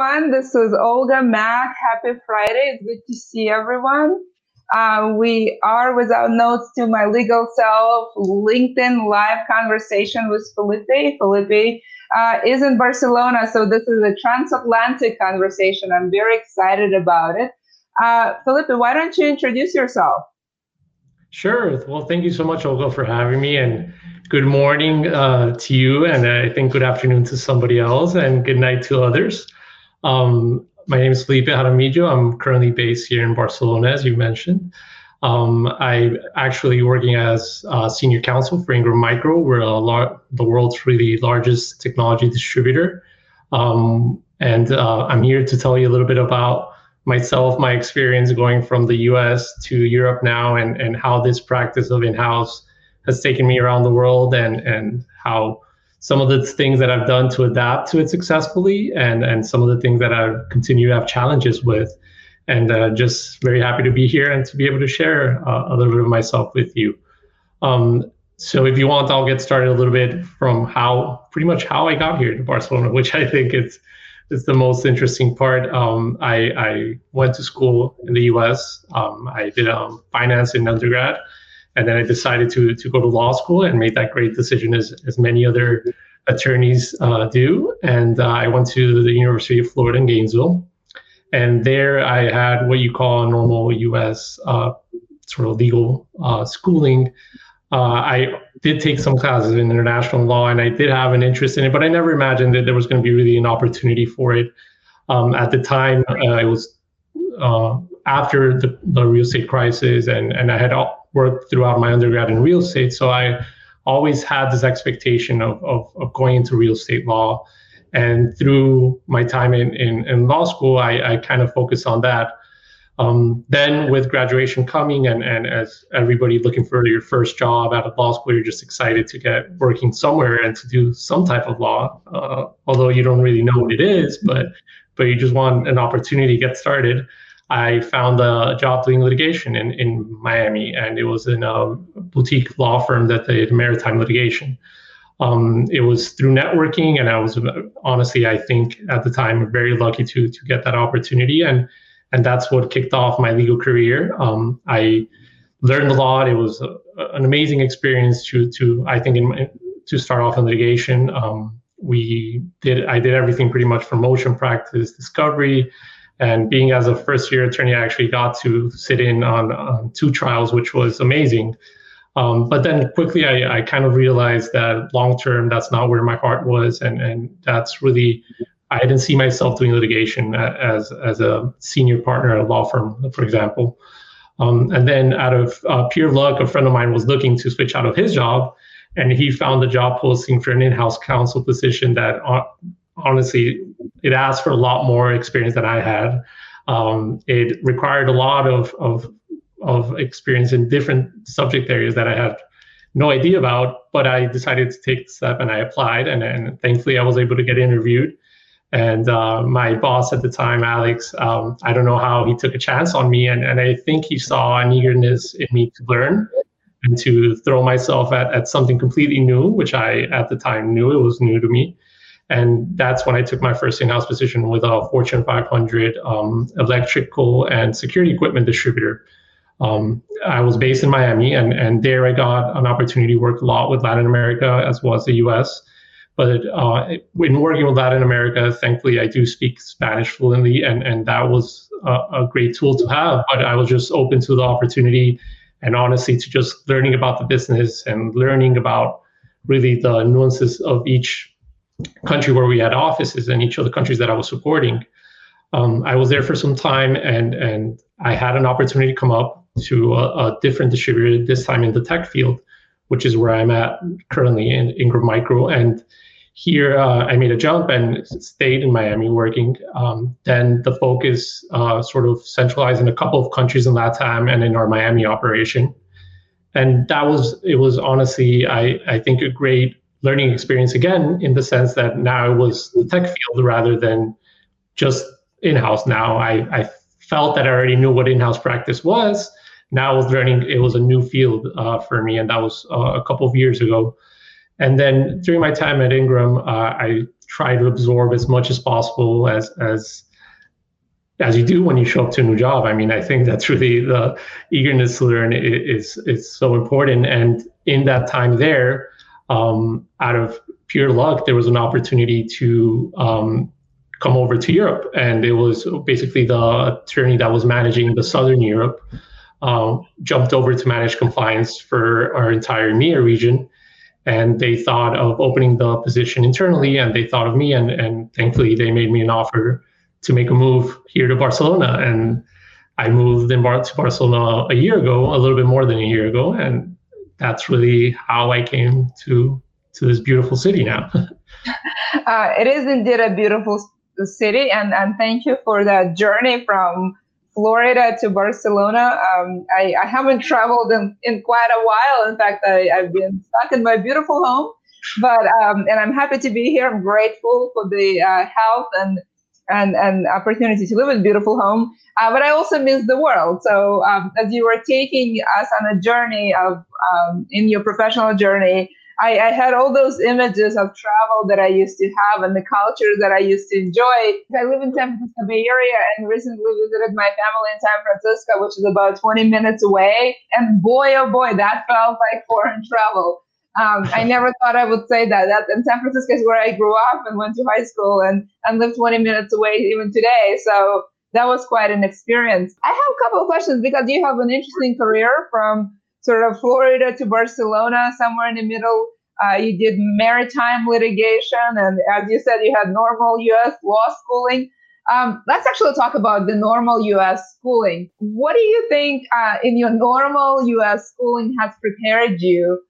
everyone. This is Olga Mack. Happy Friday. It's good to see everyone. Uh, we are without notes to my legal self LinkedIn live conversation with Felipe. Felipe uh, is in Barcelona, so this is a transatlantic conversation. I'm very excited about it. Uh, Felipe, why don't you introduce yourself? Sure. Well, thank you so much, Olga, for having me. And good morning uh, to you, and I think good afternoon to somebody else, and good night to others. Um, my name is Felipe Jaramillo. I'm currently based here in Barcelona, as you mentioned. Um, I'm actually working as senior counsel for Ingram Micro. We're lar- the world's really largest technology distributor. Um, and uh, I'm here to tell you a little bit about myself, my experience going from the US to Europe now, and, and how this practice of in house has taken me around the world, and, and how some of the things that I've done to adapt to it successfully, and, and some of the things that I continue to have challenges with. And uh, just very happy to be here and to be able to share uh, a little bit of myself with you. Um, so if you want, I'll get started a little bit from how, pretty much how I got here to Barcelona, which I think is is the most interesting part. Um, I, I, went to school in the U.S. Um, I did um, finance in undergrad, and then I decided to to go to law school and made that great decision as as many other attorneys uh, do. And uh, I went to the University of Florida in Gainesville, and there I had what you call a normal U.S. Uh, sort of legal uh, schooling. Uh, I did take some classes in international law and I did have an interest in it, but I never imagined that there was going to be really an opportunity for it. Um, at the time, uh, I was after the, the real estate crisis, and, and I had worked throughout my undergrad in real estate. So I always had this expectation of, of, of going into real estate law. And through my time in, in, in law school, I, I kind of focused on that. Um, then with graduation coming and, and as everybody looking for your first job out of law school, you're just excited to get working somewhere and to do some type of law, uh, although you don't really know what it is, but but you just want an opportunity to get started. I found a job doing litigation in, in Miami, and it was in a boutique law firm that did maritime litigation. Um, it was through networking, and I was honestly, I think at the time, very lucky to to get that opportunity. And and that's what kicked off my legal career. Um, I learned a lot. It was a, an amazing experience to to I think in, to start off in litigation. Um, we did I did everything pretty much from motion practice, discovery, and being as a first year attorney, I actually got to sit in on, on two trials, which was amazing. Um, but then quickly, I, I kind of realized that long term, that's not where my heart was, and and that's really I didn't see myself doing litigation as as a senior partner at a law firm, for example. Um, and then, out of uh, pure luck, a friend of mine was looking to switch out of his job, and he found a job posting for an in-house counsel position that, uh, honestly, it asked for a lot more experience than I had. Um, it required a lot of, of of experience in different subject areas that I had no idea about, but I decided to take the step and I applied, and, and thankfully I was able to get interviewed. And uh, my boss at the time, Alex, um, I don't know how he took a chance on me. And, and I think he saw an eagerness in me to learn and to throw myself at, at something completely new, which I at the time knew it was new to me. And that's when I took my first in house position with a Fortune 500 um, electrical and security equipment distributor. Um, I was based in Miami, and, and there I got an opportunity to work a lot with Latin America as well as the US. But uh, when working with Latin America, thankfully I do speak Spanish fluently, and, and that was a, a great tool to have. But I was just open to the opportunity and honestly to just learning about the business and learning about really the nuances of each country where we had offices and each of the countries that I was supporting. Um, I was there for some time and and I had an opportunity to come up to a, a, different distributor this time in the tech field, which is where I'm at currently in Ingram Micro. And here uh, I made a jump and stayed in Miami working. Um, then the focus uh, sort of centralized in a couple of countries in LATAM and in our Miami operation. And that was, it was honestly, I, I think, a great learning experience again, in the sense that now it was the tech field rather than just in house. Now I, I felt that I already knew what in house practice was. Now I was learning, it was a new field uh, for me, and that was uh, a couple of years ago And then during my time at Ingram, uh, I tried to absorb as much as possible as as as you do when you show up to a new job. I mean, I think that's really the eagerness to learn is is so important. And in that time there, um, out of pure luck, there was an opportunity to um, come over to Europe, and it was basically the attorney that was managing the Southern Europe uh, jumped over to manage compliance for our entire EMEA region. And they thought of opening the position internally, and they thought of me, and, and thankfully they made me an offer to make a move here to Barcelona. And I moved in Bar- to Barcelona a year ago, a little bit more than a year ago, and that's really how I came to to this beautiful city now. uh, it is indeed a beautiful city, and and thank you for that journey from Florida to Barcelona. Um, I, I, haven't traveled in, in quite a while. In fact, I, have been stuck in my beautiful home, but um, and I'm happy to be here. I'm grateful for the uh, health and and and opportunity to live in a beautiful home. Uh, but I also miss the world. So um, as you were taking us on a journey of um, in your professional journey, I, I, had all those images of travel that I used to have and the culture that I used to enjoy. I live in San Francisco Bay Area and recently visited my family in San Francisco, which is about 20 minutes away. And boy, oh boy, that felt like foreign travel. Um, I never thought I would say that. That and San Francisco is where I grew up and went to high school and, and lived 20 minutes away even today. So that was quite an experience. I have a couple of questions because you have an interesting career from sort of Florida to Barcelona, somewhere in the middle. Uh, you did maritime litigation, and as you said, you had normal U.S. law schooling. Um, let's actually talk about the normal U.S. schooling. What do you think uh, in your normal U.S. schooling has prepared you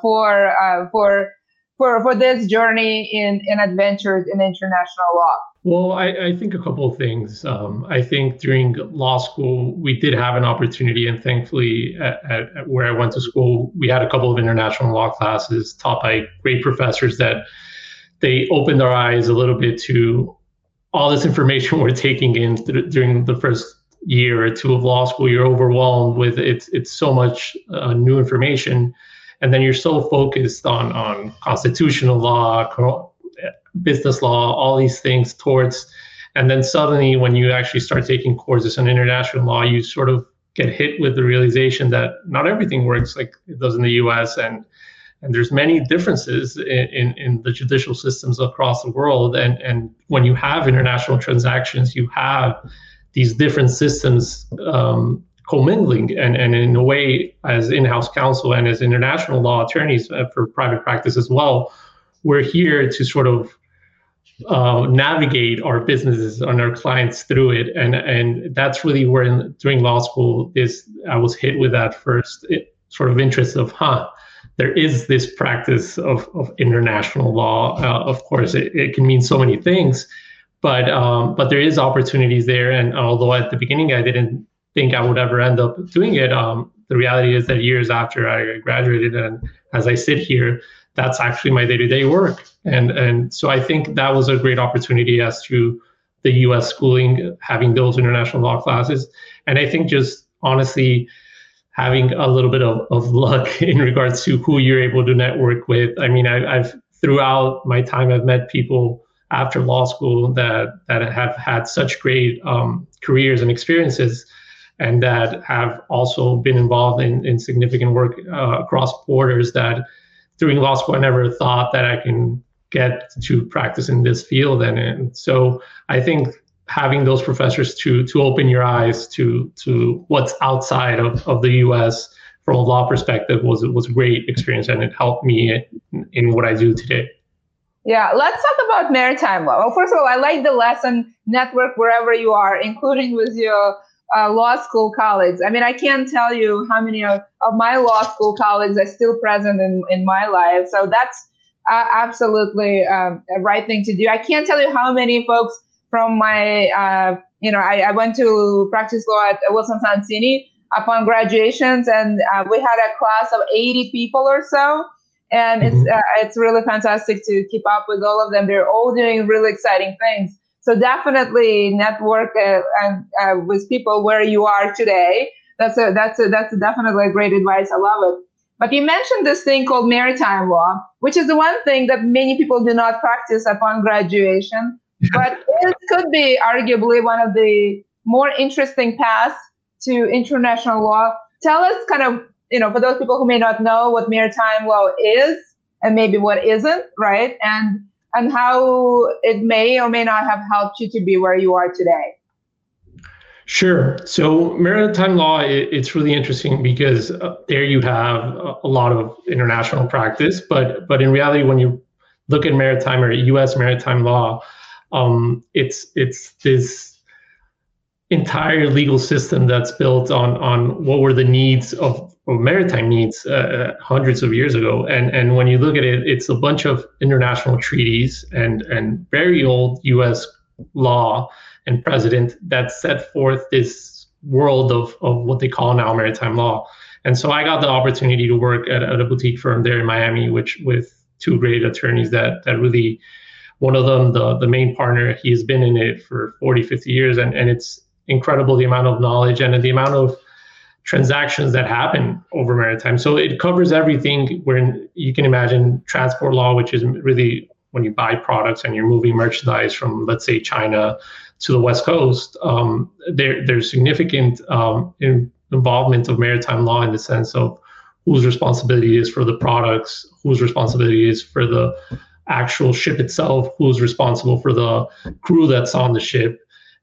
for uh, for for for this journey in in adventures in international law? Well, I, I think a couple of things. Um, I think during law school, we did have an opportunity, and thankfully, at, at, where I went to school, we had a couple of international law classes taught by great professors that they opened our eyes a little bit to all this information we're taking in th- during the first year or two of law school. You're overwhelmed with it's it's so much uh, new information, and then you're so focused on on constitutional law, business law, all these things towards, and then suddenly when you actually start taking courses on international law, you sort of get hit with the realization that not everything works like it does in the U.S. and and there's many differences in, in, in, the judicial systems across the world. And, and when you have international transactions, you have these different systems um, commingling. And, and in a way, as in-house counsel and as international law attorneys uh, for private practice as well, we're here to sort of uh, navigate our businesses and our clients through it. And and that's really where in, during law school is I was hit with that first it, sort of interest of huh. There is this practice of, of international law. Uh, of course, it, it can mean so many things, but um, but there is opportunities there. And although at the beginning I didn't think I would ever end up doing it, um, the reality is that years after I graduated and as I sit here, that's actually my day-to-day work. And and so i think that was a great opportunity as to the us schooling having those international law classes. And i think just honestly having a little bit of, of luck in regards to who you're able to network with. I mean I, i've throughout my time i've met people after law school that that have had such great um, careers and experiences and that have also been involved in, in significant work uh, across borders that during law school, I never thought that I can get to practice in this field. And, and so I think having those professors to to open your eyes to to what's outside of, of the US from a law perspective was was a great experience and it helped me in, in what I do today. Yeah, let's talk about maritime law. Well, first of all, I like the lesson network wherever you are, including with your uh, law school colleagues. I mean, I can't tell you how many of, of my law school colleagues are still present in, in my life. So that's uh, absolutely um, a right thing to do. I can't tell you how many folks from my, uh, you know, I, I, went to practice law at Wilson Sonsini upon graduations, and uh, we had a class of 80 people or so. And mm-hmm. it's uh, it's really fantastic to keep up with all of them. They're all doing really exciting things. So definitely network uh, and uh, with people where you are today. That's a that's a that's a definitely a great advice. I love it. But you mentioned this thing called maritime law, which is the one thing that many people do not practice upon graduation. but it could be arguably one of the more interesting paths to international law. Tell us kind of, you know, for those people who may not know what maritime law is and maybe what isn't, right? And and how it may or may not have helped you to be where you are today. Sure. So maritime law, it, it's really interesting because uh, there you have a, a lot of international practice, but but in reality, when you look at maritime or U.S. maritime law, um, it's it's this entire legal system that's built on on what were the needs of, of maritime needs uh, hundreds of years ago and and when you look at it it's a bunch of international treaties and and very old US law and precedent that set forth this world of, of what they call now maritime law. And so I got the opportunity to work at, at a boutique firm there in Miami, which with two great attorneys that that really one of them, the, the main partner, he has been in it for 40, 50 years. And, and it's incredible the amount of knowledge and the amount of transactions that happen over maritime. So it covers everything where you can imagine transport law, which is really when you buy products and you're moving merchandise from, let's say, China to the West Coast, um, there, there's significant um, in, involvement of maritime law in the sense of whose responsibility is for the products, whose responsibility is for the actual ship itself, who's responsible for the crew that's on the ship,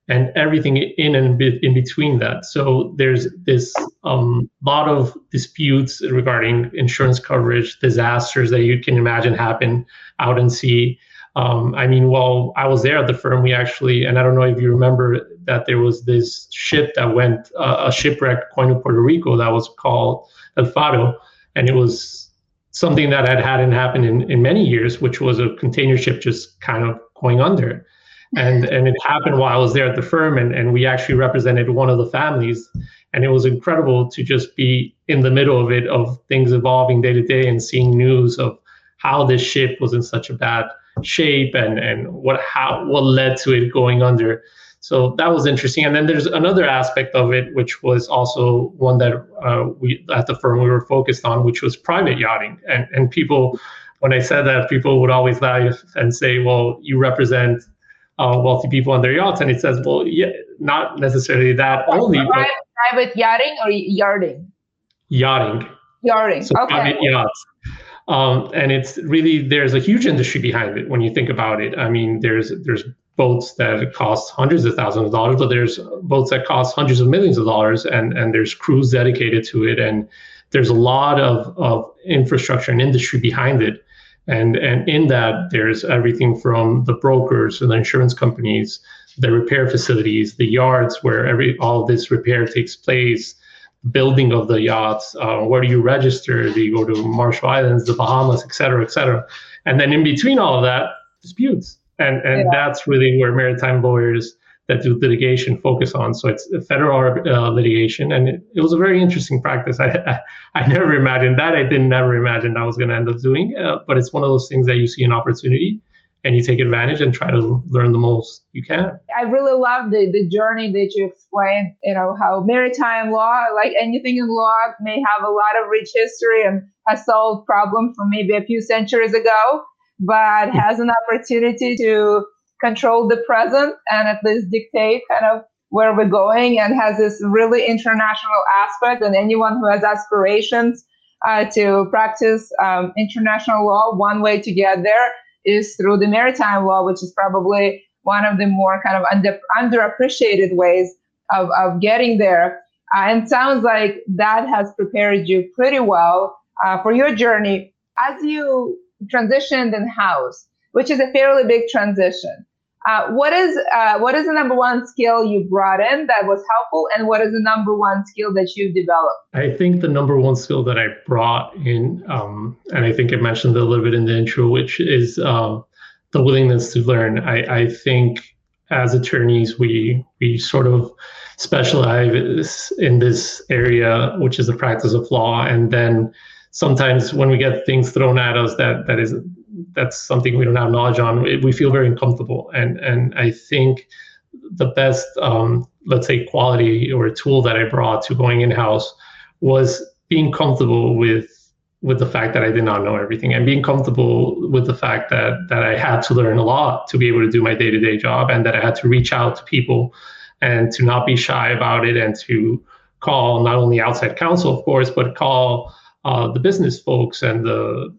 and everything in and in between that. So there's this um, lot of disputes regarding insurance coverage, disasters that you can imagine happen out in sea. Um, I mean, while I was there at the firm, we actually, and I don't know if you remember that there was this ship that went, uh, a shipwreck going to Puerto Rico that was called El Faro, and it was something that had hadn't happened in, in many years, which was a container ship just kind of going under. And, and it happened while I was there at the firm, and, and we actually represented one of the families. And it was incredible to just be in the middle of it, of things evolving day to day, and seeing news of how this ship was in such a bad shape and and what how what led to it going under. So that was interesting. And then there's another aspect of it, which was also one that uh, we at the firm we were focused on, which was private yachting. And and people, when I said that, people would always laugh and say, "Well, you represent uh, wealthy people on their yachts," and it says, "Well, yeah, not necessarily that only." Private, private yachting or yarding? Yachting. Yachting. So okay. private yachts. Um, and it's really there's a huge industry behind it when you think about it. I mean, there's there's boats that cost hundreds of thousands of dollars, but there's boats that cost hundreds of millions of dollars, and and there's crews dedicated to it, and there's a lot of of infrastructure and industry behind it. And and in that there's everything from the brokers and the insurance companies, the repair facilities, the yards where every all this repair takes place, building of the yachts, uh, where do you register? Do you go to Marshall Islands, the Bahamas, et cetera, et cetera? And then in between all of that, disputes. And, and yeah. that's really where maritime lawyers that do litigation focus on. So it's federal uh, litigation, and it, it, was a very interesting practice. I, I, I never imagined that. I didn't never imagine I was going to end up doing. Uh, but it's one of those things that you see an opportunity, and you take advantage and try to learn the most you can. I really love the, the journey that you explained, you know, how maritime law, like anything in law, may have a lot of rich history and has solved problems from maybe a few centuries ago, but has an opportunity to control the present and at least dictate kind of where we're going and has this really international aspect. And anyone who has aspirations uh, to practice um, international law, one way to get there is through the maritime law, which is probably one of the more kind of under, underappreciated ways of, of getting there. Uh, and sounds like that has prepared you pretty well uh, for your journey as you transitioned in house, which is a fairly big transition. Uh, what is uh, what is the number one skill you brought in that was helpful, and what is the number one skill that you've developed? I think the number one skill that I brought in, um, and I think I mentioned a little bit in the intro, which is um, the willingness to learn. I, I think as attorneys, we we sort of specialize in this area, which is the practice of law, and then sometimes when we get things thrown at us that that is that's something we don't have knowledge on. We feel very uncomfortable, and and I think the best, um, let's say, quality or tool that I brought to going in house was being comfortable with with the fact that I did not know everything and being comfortable with the fact that that I had to learn a lot to be able to do my day-to-day job and that I had to reach out to people and to not be shy about it and to call not only outside counsel, of course, but call uh, the business folks and the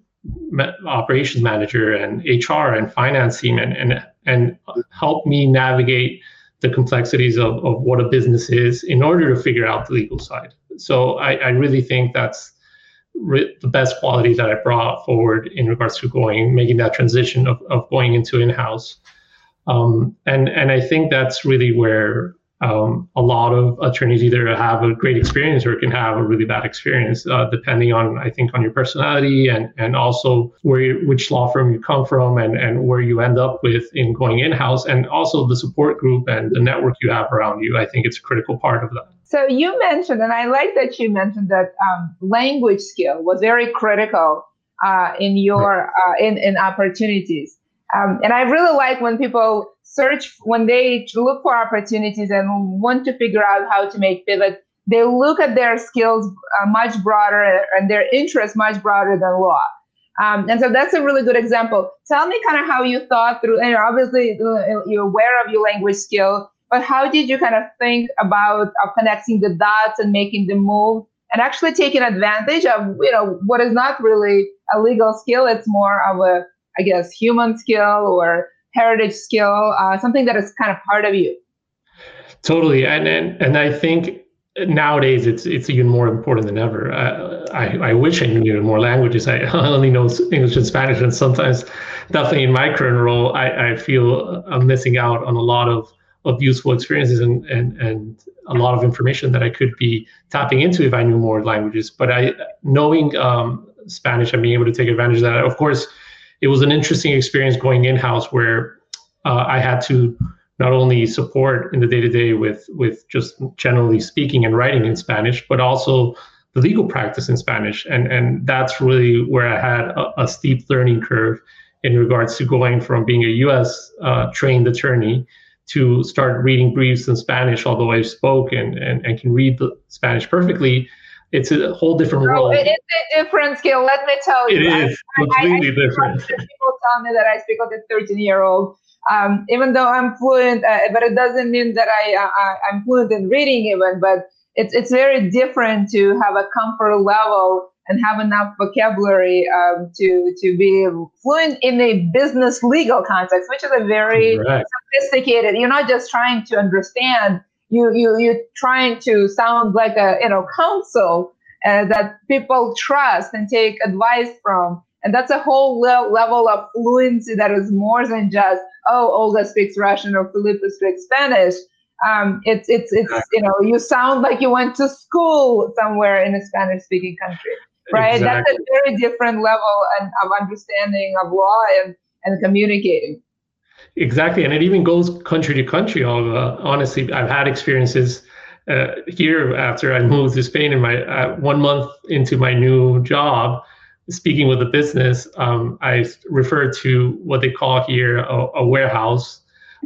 operations manager and HR and finance team and and and help me navigate the complexities of, of what a business is in order to figure out the legal side. So I, I really think that's re- the best quality that I brought forward in regards to going making that transition of, of going into in-house. Um, and and I think that's really where um, a lot of attorneys either have a great experience or can have a really bad experience, uh, depending on I think on your personality and and also where you, which law firm you come from and and where you end up with in going in house, and also the support group and the network you have around you. I think it's a critical part of that. So you mentioned, and I like that you mentioned that um, language skill was very critical uh, in your uh, in in opportunities. Um, and I really like when people search when they look for opportunities and want to figure out how to make pivot they look at their skills uh, much broader and their interests much broader than law. Um, and so that's a really good example. Tell me kind of how you thought through and obviously uh, you're aware of your language skill but how did you kind of think about of connecting the dots and making the move and actually taking advantage of you know what is not really a legal skill it's more of a i guess human skill or heritage skill, uh, something that is kind of part of you. Totally, and and and I think nowadays it's it's even more important than ever. I I wish I knew more languages. I only know English and Spanish, and sometimes, definitely in my current role, I, I feel I'm missing out on a lot of of useful experiences and and and a lot of information that I could be tapping into if I knew more languages. But I knowing um, Spanish and being able to take advantage of that, of course it was an interesting experience going in house where uh, I had to not only support in the day to day with with just generally speaking and writing in Spanish, but also the legal practice in Spanish, and and that's really where I had a, a steep learning curve in regards to going from being a U.S. Uh, trained attorney to start reading briefs in Spanish, although I spoke and, and, and can read Spanish perfectly it's a whole different world. it is a different skill. Let me tell you. It is completely I, I, different. People tell me that I speak with a 13 year old. Um, even though I'm fluent, uh, but it doesn't mean that I, uh, I I'm fluent in reading even. But it's it's very different to have a comfort level and have enough vocabulary um, to to be fluent in a business legal context, which is a very Correct. sophisticated. You're not just trying to understand you you you're trying to sound like a you know counsel uh, that people trust and take advice from. And that's a whole le- level of fluency that is more than just oh olga speaks russian or felipe speaks spanish. Um, it's it's it's you know you sound like you went to school somewhere in a spanish speaking country right? Exactly. that's a very different level and, of understanding of law and and communicating Exactly, and it even goes country to country. Honestly, I've had experiences uh, here after I moved to Spain. In my uh, one month into my new job, speaking with a business, um, I referred to what they call here a, a, warehouse.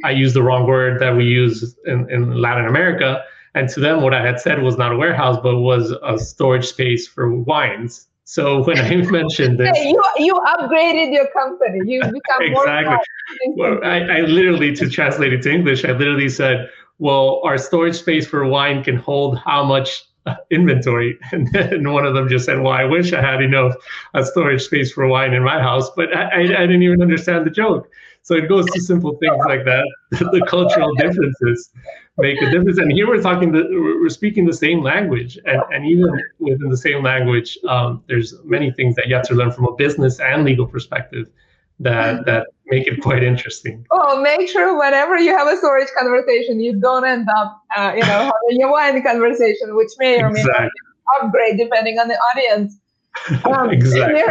I used the wrong word that we use in, in Latin America, and to them, what I had said was not a warehouse, but was a storage space for wines. So when I mentioned this, you you upgraded your company. You become exactly. Well, I, I literally to translate it to English, I literally said, "Well, our storage space for wine can hold how much uh, inventory?" And then one of them just said, "Well, I wish I had enough a storage space for wine in my house," but I, I, I didn't even understand the joke. So it goes to simple things like that. the cultural differences make a difference. And here we're talking, the, we're speaking the same language, and, and even within the same language, um, there's many things that you have to learn from a business and legal perspective that that make it quite interesting. Oh, make sure whenever you have a storage conversation, you don't end up, uh, you know, having a wine conversation, which may or may exactly. not upgrade depending on the audience. Um, exactly.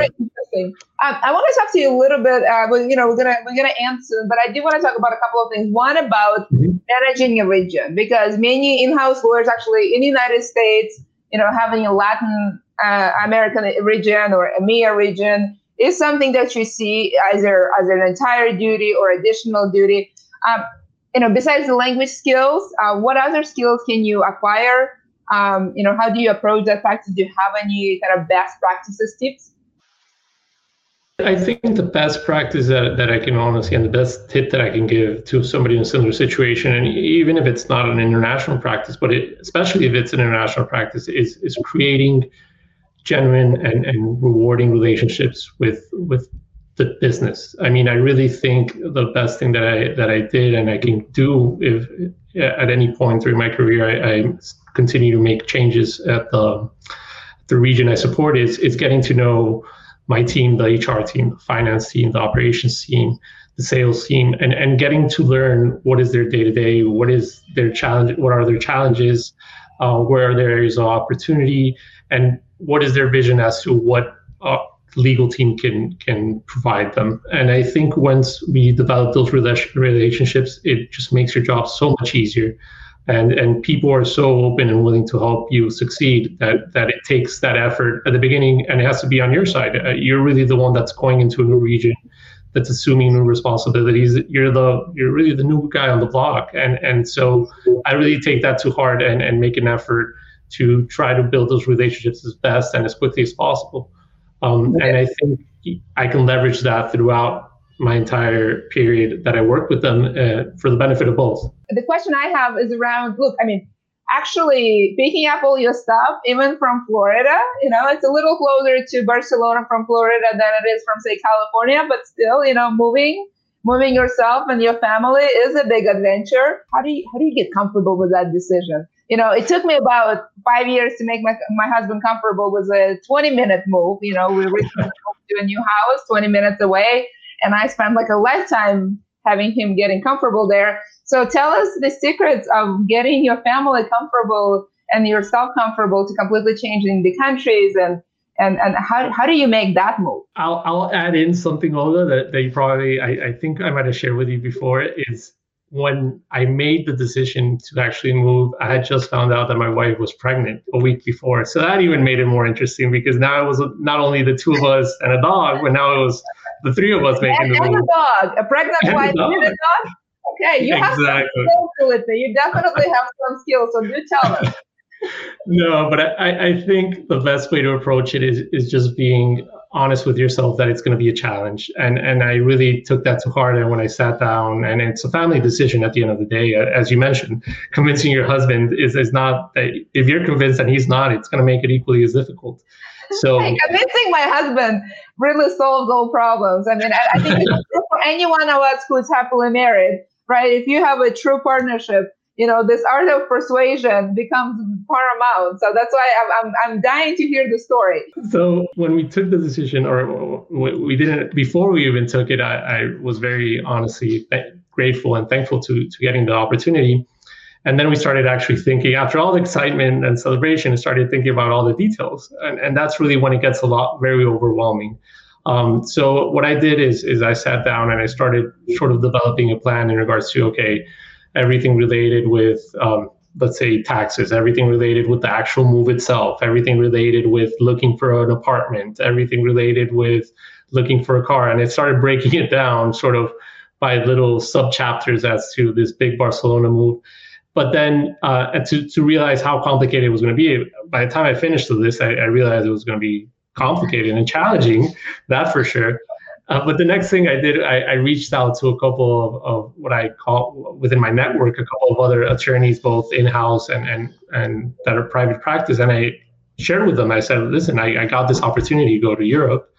Interesting. Um, I want to talk to you a little bit. Uh, you know, we're gonna we're gonna answer, but I do want to talk about a couple of things. One about mm-hmm. managing a region because many in-house lawyers actually in the United States, you know, having a Latin uh, American region or EMEA region is something that you see either as an entire duty or additional duty. Um, you know, besides the language skills, uh, what other skills can you acquire? Um, you know, how do you approach that practice? Do you have any kind of best practices tips? I think the best practice that, that I can honestly and the best tip that I can give to somebody in a similar situation, and even if it's not an international practice, but it, especially if it's an international practice, is is creating genuine and, and rewarding relationships with with the business. I mean, I really think the best thing that I that I did and I can do if at any point through my career I, I continue to make changes at the the region I support is is getting to know my team, the HR team, the finance team, the operations team, the sales team, and, and getting to learn what is their day to day, what is their challenge, what are their challenges, uh, where are there areas of opportunity, and what is their vision as to what uh, legal team can can provide them. And I think once we develop those relationships, it just makes your job so much easier and and people are so open and willing to help you succeed that that it takes that effort at the beginning and it has to be on your side. Uh, you're really the one that's going into a new region that's assuming new responsibilities. You're the you're really the new guy on the block. And and so i really take that to heart and and make an effort to try to build those relationships as best and as quickly as possible. Um, and i think i can leverage that throughout my entire period that I worked with them uh, for the benefit of both. The question I have is around look, I mean, actually picking up all your stuff, even from Florida, you know, it's a little closer to Barcelona from Florida than it is from, say, California, but still, you know, moving. Moving yourself and your family is a big adventure. How do you how do you get comfortable with that decision? You know, it took me about five years to make my my husband comfortable with a 20 minute move. You know, we recently moved to a new house 20 minutes away and I spent like a lifetime having him getting comfortable there. So tell us the secrets of getting your family comfortable and yourself comfortable to completely changing the countries and and and how, how do you make that move? I'll I'll add in something Olga that, that you probably I, I think I might have shared with you before is when I made the decision to actually move, I had just found out that my wife was pregnant a week before. So that even made it more interesting because now it was not only the two of us and a dog, but now it was the three of us making and, the and move. a dog, a pregnant and wife and a dog. Okay, you exactly. have some skills, Felipe. You definitely have some skills, so do tell us. No, but I, I think the best way to approach it is is just being honest with yourself that it's going to be a challenge and and i really took that to heart and when i sat down and it's a family decision at the end of the day uh, as you mentioned convincing your husband is is not uh, if you're convinced and he's not it's going to make it equally as difficult so hey, convincing my husband really solves all problems. I mean, I, I think for any one of us who's happily married, right? If you have a true partnership, you know, this art of persuasion becomes paramount. So that's why I'm, I'm, I'm dying to hear the story. So when we took the decision, or we didn't, before we even took it, I, I was very honestly grateful and thankful to, to getting the opportunity. And then we started actually thinking, after all the excitement and celebration, started thinking about all the details. And, and that's really when it gets a lot very overwhelming. Um, so what I did is, is I sat down and I started sort of developing a plan in regards to, okay, everything related with, um, let's say, taxes, everything related with the actual move itself, everything related with looking for an apartment, everything related with looking for a car. And I started breaking it down sort of by little sub chapters as to this big Barcelona move. But then uh, to, to realize how complicated it was going to be, by the time I finished the list, I, I realized it was going to be complicated and challenging, that for sure. Uh, but the next thing I did, I, I, reached out to a couple of, of what I call within my network, a couple of other attorneys, both in-house and and and that are private practice, and I shared with them. I said, "Listen, I, I got this opportunity to go to Europe,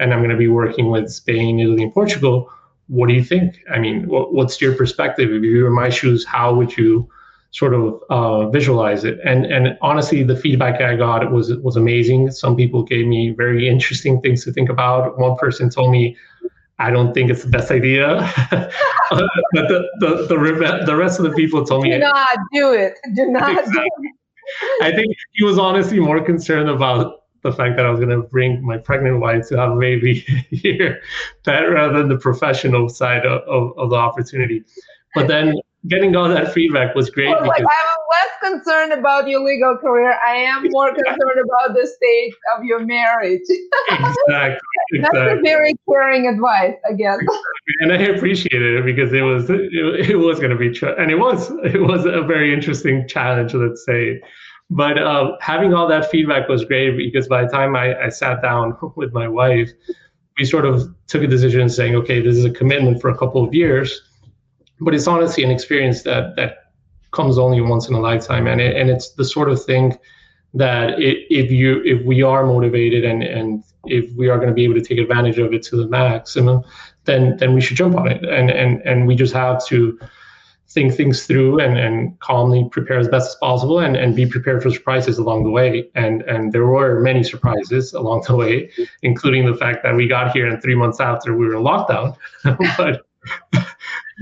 and I'm going to be working with Spain, Italy, and Portugal. What do you think? I mean, what, what's your perspective? If you were in my shoes, how would you sort of uh, visualize it. And and honestly, the feedback I got was was amazing. Some people gave me very interesting things to think about. One person told me, "I don't think it's the best idea," but the, the the the rest of the people told me, "Do not do it. Do not." Exactly. Do it. I think he was honestly more concerned about the fact that I was going to bring my pregnant wife to have a baby here, that rather than the professional side of, of, of the opportunity. But then getting all that feedback was great. Well, like, I'm less concerned about your legal career. I am more concerned about the state of your marriage. exactly. That's a very caring advice, again. And I appreciated it because it was it, it was going to be tr- and it was it was a very interesting challenge, let's say. But uh, having all that feedback was great because by the time I, I sat down with my wife, we sort of took a decision saying, okay, this is a commitment for a couple of years, but it's honestly an experience that that comes only once in a lifetime, and it, and it's the sort of thing that it, if you if we are motivated and and if we are going to be able to take advantage of it to the maximum, then then we should jump on it, and and and we just have to think things through and, and calmly prepare as best as possible and, and be prepared for surprises along the way. And and there were many surprises along the way, including the fact that we got here and three months after we were in lockdown. but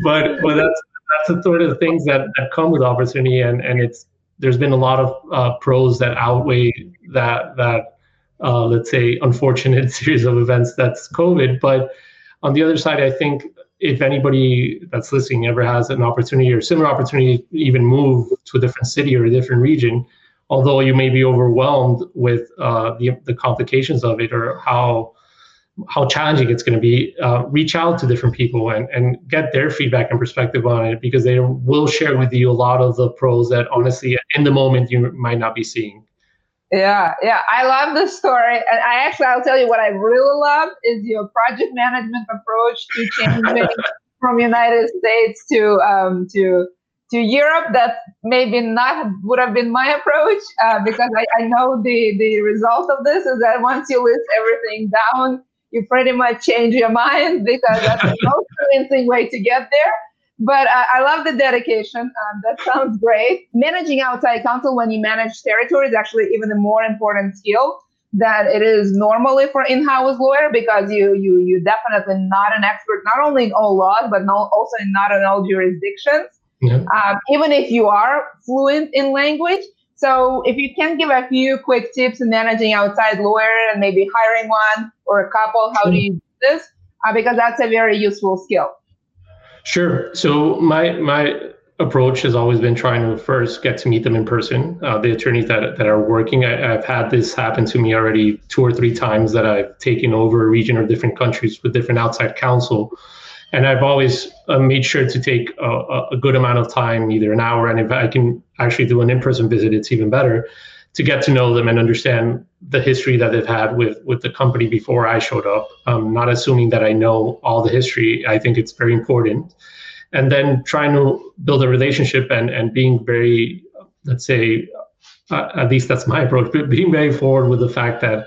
but but that's that's the sort of things that, that come with opportunity and, and it's there's been a lot of uh, pros that outweigh that that uh, let's say unfortunate series of events that's COVID. But on the other side, I think if anybody that's listening ever has an opportunity or similar opportunity even move to a different city or a different region, although you may be overwhelmed with uh, the, the complications of it or how how challenging it's going to be, uh, reach out to different people and, and get their feedback and perspective on it because they will share with you a lot of the pros that honestly in the moment you might not be seeing. Yeah, yeah, I love the story, and I actually I'll tell you what I really love is your project management approach to changing from United States to um, to to Europe. That maybe not would have been my approach uh, because I, I know the the result of this is that once you list everything down, you pretty much change your mind because that's the most convincing way to get there. But uh, I love the dedication. Um, that sounds great. Managing outside counsel when you manage territory is actually even a more important skill than it is normally for in-house lawyer because you you you definitely not an expert not only in all laws but no, also in not in all jurisdictions. Yeah. Um, even if you are fluent in language. So if you can give a few quick tips in managing outside lawyer and maybe hiring one or a couple, how do you do this? Uh, because that's a very useful skill. Sure. So my my approach has always been trying to first get to meet them in person. Uh, the attorneys that, that are working, I, have had this happen to me already two or three times that I've taken over a region or different countries with different outside counsel. And I've always uh, made sure to take a, a, good amount of time, either an hour, and if I can actually do an in-person visit, it's even better to get to know them and understand the history that they've had with with the company before I showed up. Um, not assuming that I know all the history. I think it's very important, and then trying to build a relationship and and being very, let's say, uh, at least that's my approach. But being very forward with the fact that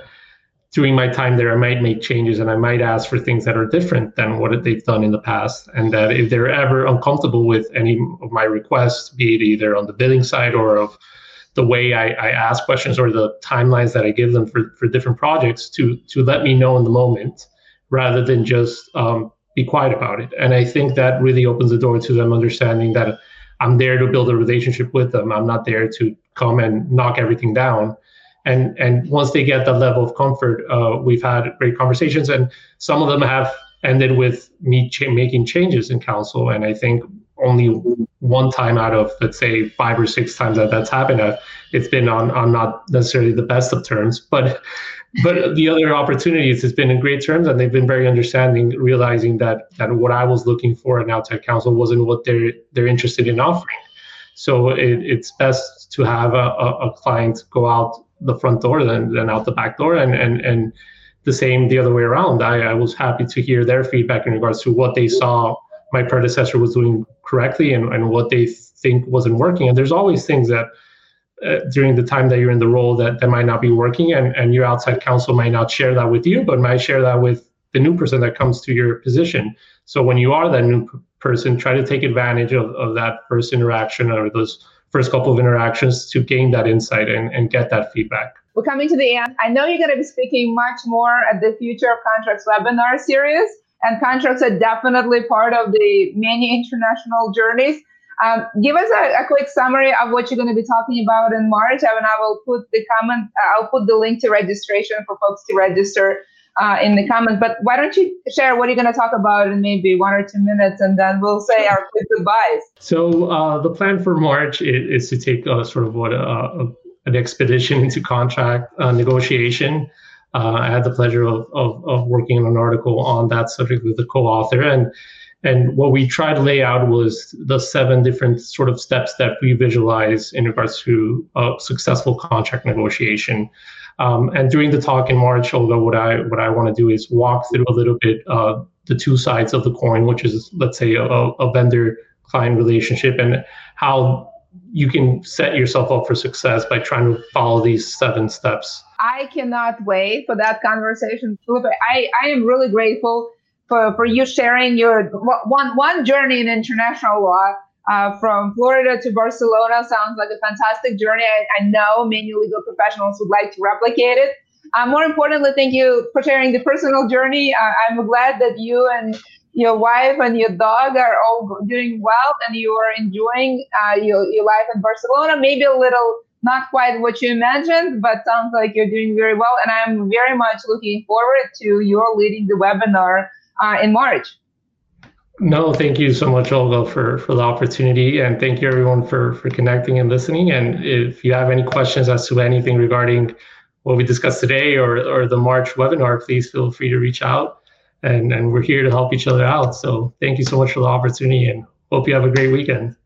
during my time there, I might make changes and I might ask for things that are different than what they've done in the past. And that if they're ever uncomfortable with any of my requests, be it either on the billing side or of the way I, I ask questions or the timelines that I give them for, for different projects to to let me know in the moment rather than just um, be quiet about it. And I think that really opens the door to them understanding that I'm there to build a relationship with them. I'm not there to come and knock everything down. And and once they get that level of comfort, uh, we've had great conversations, and some of them have ended with me making changes in counsel. And I think only one time out of let's say five or six times that that's happened uh, it's been on on not necessarily the best of terms but but the other opportunities it's been in great terms and they've been very understanding realizing that that what i was looking for in outside counsel wasn't what they're they're interested in offering so it, it's best to have a, a, client go out the front door than, than out the back door and and and the same the other way around I, I was happy to hear their feedback in regards to what they saw my predecessor was doing correctly and, and what they think wasn't working. And there's always things that uh, during the time that you're in the role that, that might not be working and, and your outside counsel might not share that with you, but might share that with the new person that comes to your position. So when you are that new p- person, try to take advantage of, of that first interaction or those first couple of interactions to gain that insight and, and get that feedback. We're coming to the end. I know you're going to be speaking much more at the Future of Contracts webinar series and contracts are definitely part of the many international journeys. Um, give us a, a, quick summary of what you're going to be talking about in March, and I will put the comment. Uh, I'll put the link to registration for folks to register uh, in the comments. But why don't you share what you're going to talk about in maybe one or two minutes, and then we'll say our quick goodbyes. So uh, the plan for March is, is to take a, sort of what a, an expedition into contract uh, negotiation. Uh, I had the pleasure of, of, of, working on an article on that subject with the co-author, and And what we tried to lay out was the seven different sort of steps that we visualize in regards to a successful contract negotiation. Um, and during the talk in March, Olga, what I what I want to do is walk through a little bit uh, the two sides of the coin, which is let's say a, a vendor client relationship and how you can set yourself up for success by trying to follow these seven steps. I cannot wait for that conversation. I, I am really grateful for, for you sharing your one one journey in international law uh, from Florida to Barcelona. Sounds like a fantastic journey. I, I know many legal professionals would like to replicate it. Uh, more importantly, thank you for sharing the personal journey. Uh, I'm glad that you and your wife and your dog are all doing well and you are enjoying uh, your, your life in Barcelona. Maybe a little not quite what you imagined, but sounds like you're doing very well. And I'm very much looking forward to your leading the webinar uh, in March. No, thank you so much, Olga, for, for the opportunity. And thank you, everyone, for, for connecting and listening. And if you have any questions as to anything regarding what we discussed today or, or the March webinar, please feel free to reach out. And, and we're here to help each other out. So thank you so much for the opportunity and hope you have a great weekend.